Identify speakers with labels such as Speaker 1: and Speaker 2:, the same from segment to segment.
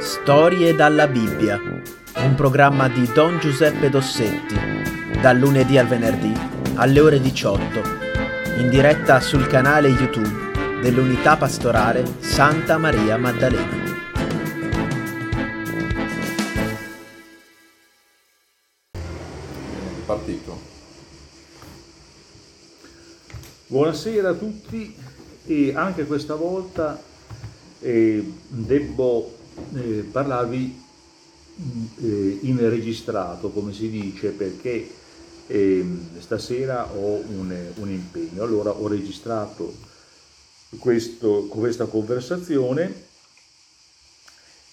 Speaker 1: Storie dalla Bibbia, un programma di Don Giuseppe Dossetti, dal lunedì al venerdì alle ore 18, in diretta sul canale YouTube dell'Unità Pastorale Santa Maria Maddalena.
Speaker 2: Partito.
Speaker 3: Buonasera a tutti e anche questa volta eh, devo eh, parlarvi eh, in registrato, come si dice, perché ehm, stasera ho un, un, impegno. Allora ho registrato questo, questa conversazione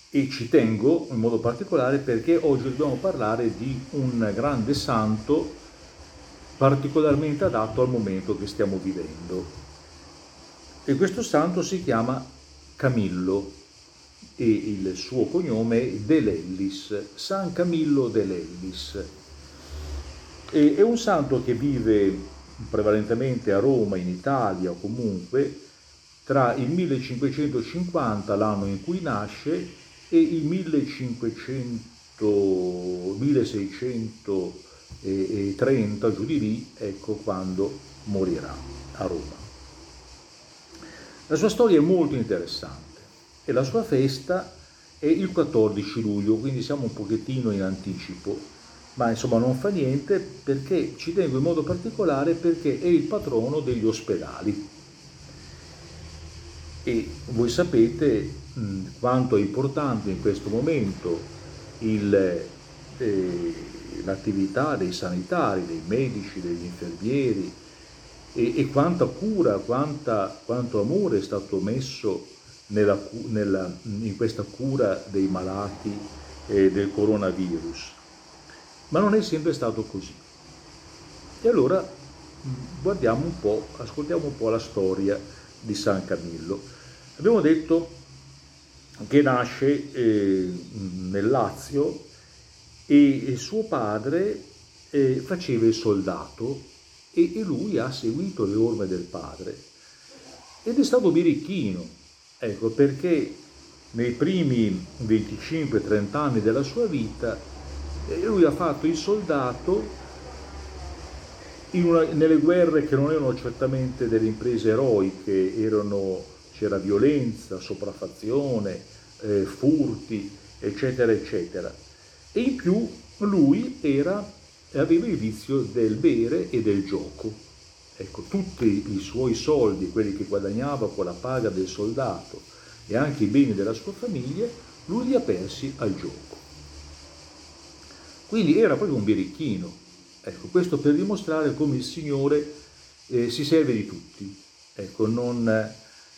Speaker 3: e ci tengo in modo particolare perché oggi dobbiamo parlare di un grande santo particolarmente adatto al momento che stiamo vivendo. E questo santo si chiama Camillo e il suo cognome è Delellis, San Camillo Delellis. E è un santo che vive prevalentemente a Roma, in Italia o comunque, tra il 1550, l'anno in cui nasce, e il 1500, 1630, giù di lì, ecco quando morirà a Roma. La sua storia è molto interessante e la sua festa è il 14 luglio, quindi siamo un pochettino in anticipo, ma insomma non fa niente perché ci tengo in modo particolare perché è il patrono degli ospedali. E voi sapete mh, quanto è importante in questo momento il, eh, l'attività dei sanitari, dei medici, degli infermieri e, e quanta cura, quanta, quanto amore è stato messo nella, nella, in questa cura dei malati eh, del coronavirus. Ma non è sempre stato così. E allora guardiamo un po', ascoltiamo un po' la storia di San Camillo. Abbiamo detto che nasce eh, nel Lazio e suo padre eh, faceva il soldato e, e lui ha seguito le orme del padre ed è stato birichino Ecco, perché nei primi 25-30 anni della sua vita eh, lui ha fatto il soldato una, nelle guerre che non erano certamente delle imprese eroiche, erano, c'era violenza, sopraffazione, eh, furti, eccetera, eccetera. E in più lui era, aveva il vizio del bere e del gioco. Ecco, tutti i suoi soldi, quelli che guadagnava con la paga del soldato e anche i beni della sua famiglia, lui li ha persi al gioco. Quindi era proprio un birichino. Ecco, questo per dimostrare come il Signore eh, si serve di tutti. Ecco, non,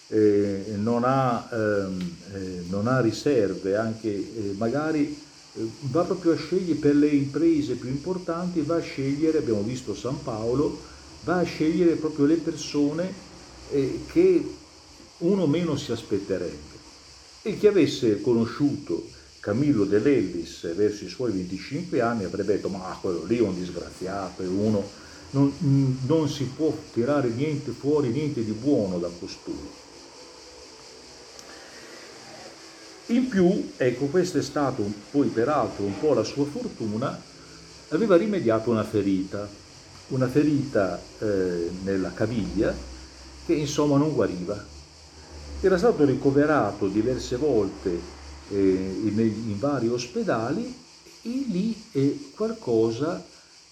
Speaker 3: eh, non, ha, ehm, eh, non, ha, riserve, anche eh, magari eh, va proprio a scegliere per le imprese più importanti, va a scegliere, abbiamo visto San Paolo, va a scegliere proprio le persone eh, che uno meno si aspetterebbe. E chi avesse conosciuto Camillo De Lellis verso i suoi 25 anni avrebbe detto ma quello lì è un disgraziato, è uno, non, non si può tirare niente fuori, niente di buono da costui. In più, ecco, questa è stata poi peraltro un po' la sua fortuna, aveva rimediato una ferita, una ferita eh, nella caviglia che insomma non guariva. Era stato ricoverato diverse volte eh, in, in, vari ospedali e lì eh, qualcosa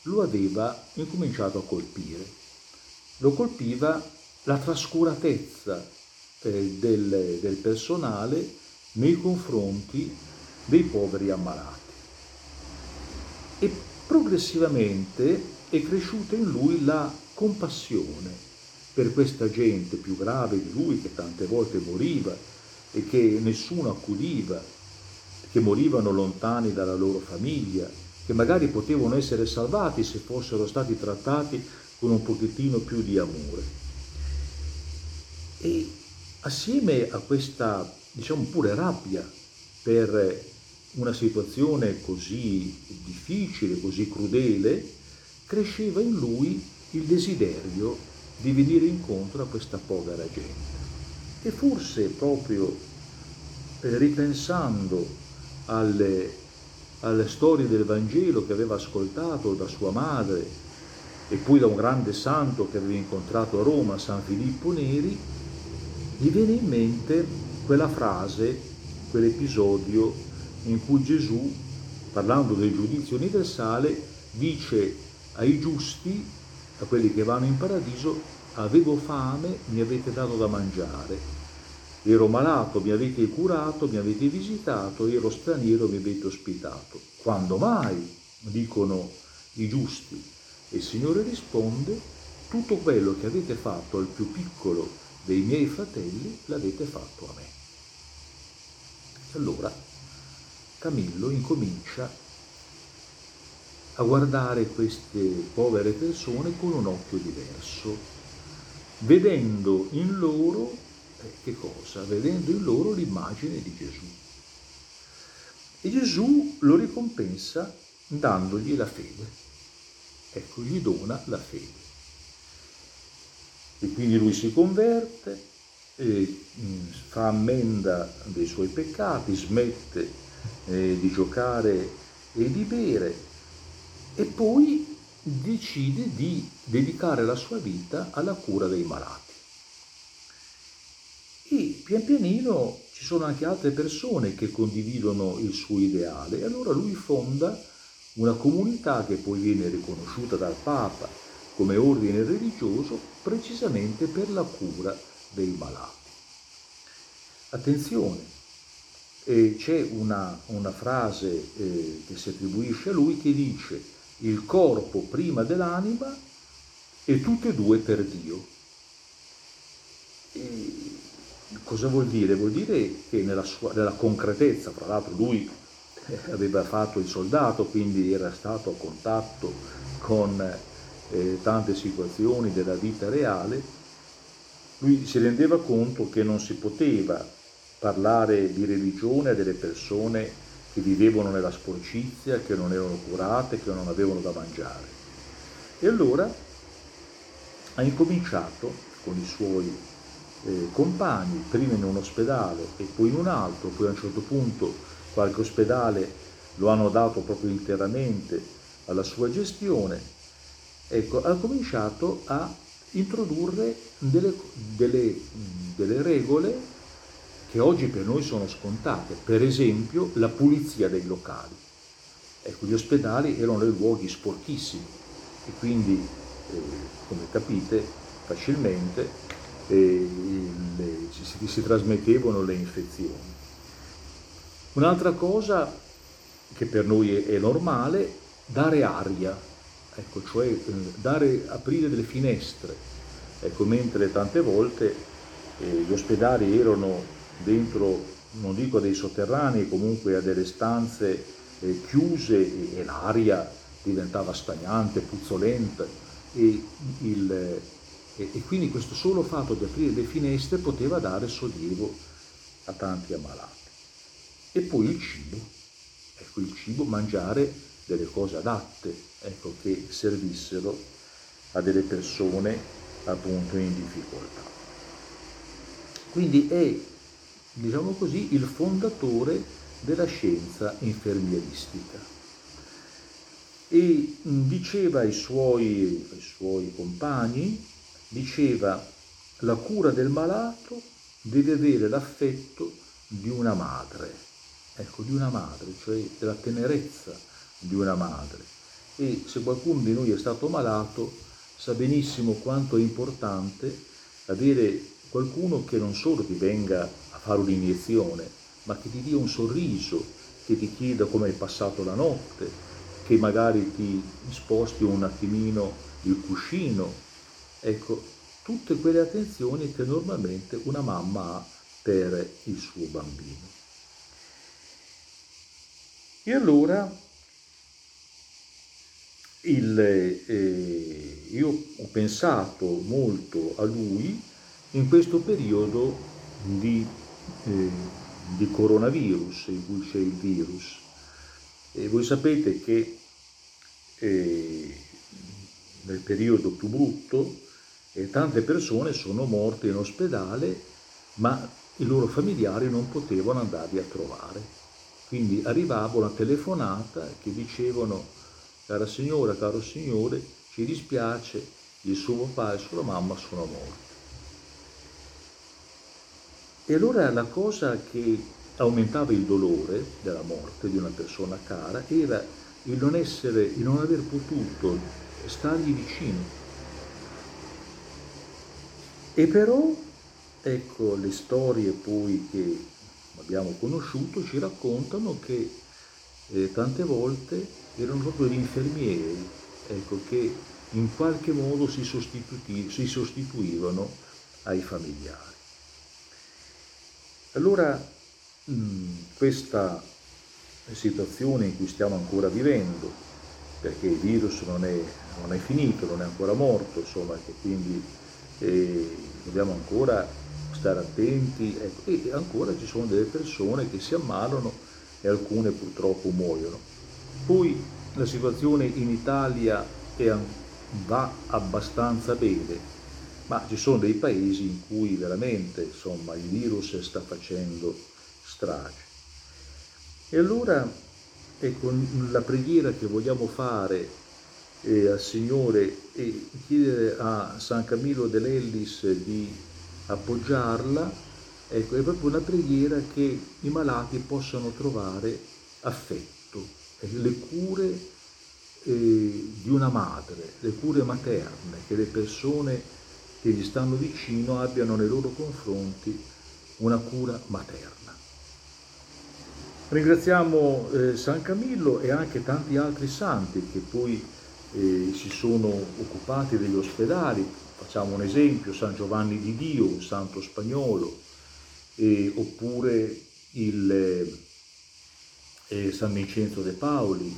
Speaker 3: lo aveva incominciato a colpire. Lo colpiva la trascuratezza eh, del, del personale nei confronti dei poveri ammalati. E progressivamente è cresciuta in lui la compassione per questa gente più grave di lui che tante volte moriva e che nessuno accudiva, che morivano lontani dalla loro famiglia, che magari potevano essere salvati se fossero stati trattati con un pochettino più di amore. E assieme a questa, diciamo pure rabbia per una situazione così difficile, così crudele, cresceva in lui il desiderio di venire incontro a questa povera gente. E forse proprio eh, ripensando alle, alle storie del Vangelo che aveva ascoltato da sua madre e poi da un grande santo che aveva incontrato a Roma, San Filippo Neri, gli viene in mente quella frase, quell'episodio in cui Gesù, parlando del giudizio universale, dice ai giusti, a quelli che vanno in paradiso, avevo fame, mi avete dato da mangiare, ero malato, mi avete curato, mi avete visitato, ero straniero, mi avete ospitato. Quando mai? dicono i giusti. E il Signore risponde, tutto quello che avete fatto al più piccolo dei miei fratelli l'avete fatto a me. Allora Camillo incomincia a guardare queste povere persone con un occhio diverso, vedendo in loro eh, che cosa? Vedendo in loro l'immagine di Gesù. E Gesù lo ricompensa dandogli la fede. Ecco, gli dona la fede. E quindi lui si converte, e, mm, fa ammenda dei suoi peccati, smette eh, di giocare e di bere e poi decide di dedicare la sua vita alla cura dei malati. E pian pianino ci sono anche altre persone che condividono il suo ideale e allora lui fonda una comunità che poi viene riconosciuta dal Papa come ordine religioso precisamente per la cura dei malati. Attenzione, eh, c'è una, una frase eh, che si attribuisce a lui che dice il corpo prima dell'anima e tutte e due per Dio. E Cosa vuol dire? Vuol dire che nella, sua, nella concretezza, fra l'altro lui aveva fatto il soldato, quindi era stato a contatto con eh, tante situazioni della vita reale, lui si rendeva conto che non si poteva parlare di religione a delle persone che vivevano nella sporcizia, che non erano curate, che non avevano da mangiare. E allora ha incominciato con i suoi eh, compagni, prima in un ospedale e poi in un altro, poi a un certo punto qualche ospedale lo hanno dato proprio interamente alla sua gestione, ecco, ha cominciato a introdurre delle, delle, delle regole che oggi per noi sono scontate, per esempio la pulizia dei locali. Ecco, gli ospedali erano dei luoghi sporchissimi e quindi, eh, come capite facilmente, e le, si, si trasmettevano le infezioni. Un'altra cosa che per noi è, è normale, dare aria, ecco, cioè eh, dare, aprire delle finestre, ecco, mentre tante volte eh, gli ospedali erano dentro, non dico a dei sotterranei, comunque a delle stanze eh, chiuse e, e l'aria diventava stagnante, puzzolenta e il, e, e quindi questo solo fatto di aprire le finestre poteva dare sollievo a tanti ammalati. E poi il cibo, ecco il cibo, mangiare delle cose adatte, ecco, che servissero a delle persone appunto in difficoltà. Quindi è, diciamo così, il fondatore della scienza infermieristica e diceva ai suoi, ai suoi compagni diceva la cura del malato deve avere l'affetto di una madre, ecco, di una madre, cioè della tenerezza di una madre. E se qualcuno di noi è stato malato, sa benissimo quanto è importante avere qualcuno che non solo ti venga a fare un'iniezione, ma che ti dia un sorriso, che ti chieda come hai passato la notte, che magari ti sposti un attimino il cuscino, Ecco, tutte quelle attenzioni che normalmente una mamma ha per il suo bambino. E allora il, eh, io ho pensato molto a lui in questo periodo di, eh, di coronavirus, in cui c'è il virus. E voi sapete che eh, nel periodo più brutto e tante persone sono morte in ospedale, ma i loro familiari non potevano andarli a trovare. Quindi arrivava una telefonata che dicevano, cara signora, caro signore, ci dispiace, il suo papà e la sua mamma sono morti. E allora la cosa che aumentava il dolore della morte di una persona cara era il non essere, il non aver potuto stargli vicino. E però, ecco, le storie poi che abbiamo conosciuto ci raccontano che eh, tante volte erano proprio gli infermieri ecco, che in qualche modo si, si sostituivano ai familiari. Allora mh, questa situazione in cui stiamo ancora vivendo, perché il virus non è, non è finito, non è ancora morto, insomma, che quindi eh, dobbiamo ancora stare attenti ecco, e ancora ci sono delle persone che si ammalano e alcune purtroppo muoiono. Poi la situazione in Italia è, va abbastanza bene, ma ci sono dei paesi in cui veramente insomma, il virus sta facendo strage. E allora ecco, la preghiera che vogliamo fare eh, al Signore e chiedere a San Camillo dell'Ellis di appoggiarla, ecco, è proprio una preghiera che i malati possano trovare affetto, le cure eh, di una madre, le cure materne, che le persone che gli stanno vicino abbiano nei loro confronti una cura materna. Ringraziamo eh, San Camillo e anche tanti altri santi che poi eh, si sono occupati degli ospedali. Facciamo un esempio, San Giovanni di Dio, un santo spagnolo, eh, oppure il, eh, San Vincenzo de Paoli,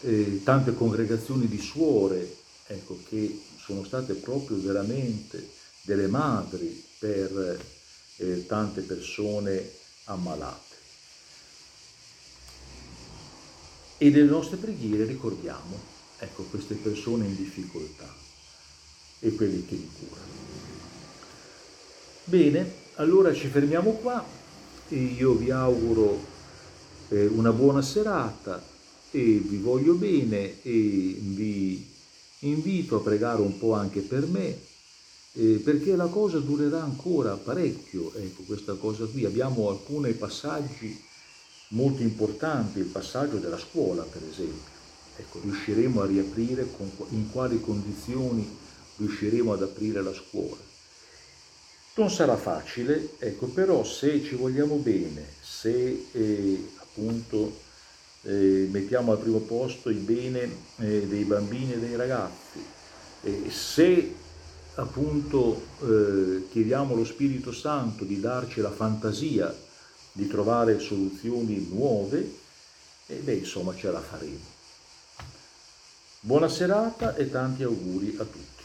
Speaker 3: eh, tante congregazioni di suore ecco, che sono state proprio veramente delle madri per eh, tante persone ammalate. E nelle nostre preghiere ricordiamo ecco, queste persone in difficoltà e quelli che li curano. Bene, allora ci fermiamo qua io vi auguro eh, una buona serata e vi voglio bene e vi invito a pregare un po' anche per me eh, perché la cosa durerà ancora parecchio, ecco questa cosa qui. Abbiamo alcuni passaggi molto importanti, il passaggio della scuola per esempio. Ecco, riusciremo a riaprire, con, in quali condizioni riusciremo ad aprire la scuola. Non sarà facile, ecco, però se ci vogliamo bene, se eh, mettiamo al primo posto il bene eh, dei bambini e dei ragazzi, se appunto eh, chiediamo allo Spirito Santo di darci la fantasia di trovare soluzioni nuove, e beh, insomma ce la faremo. Buona serata e tanti auguri a tutti.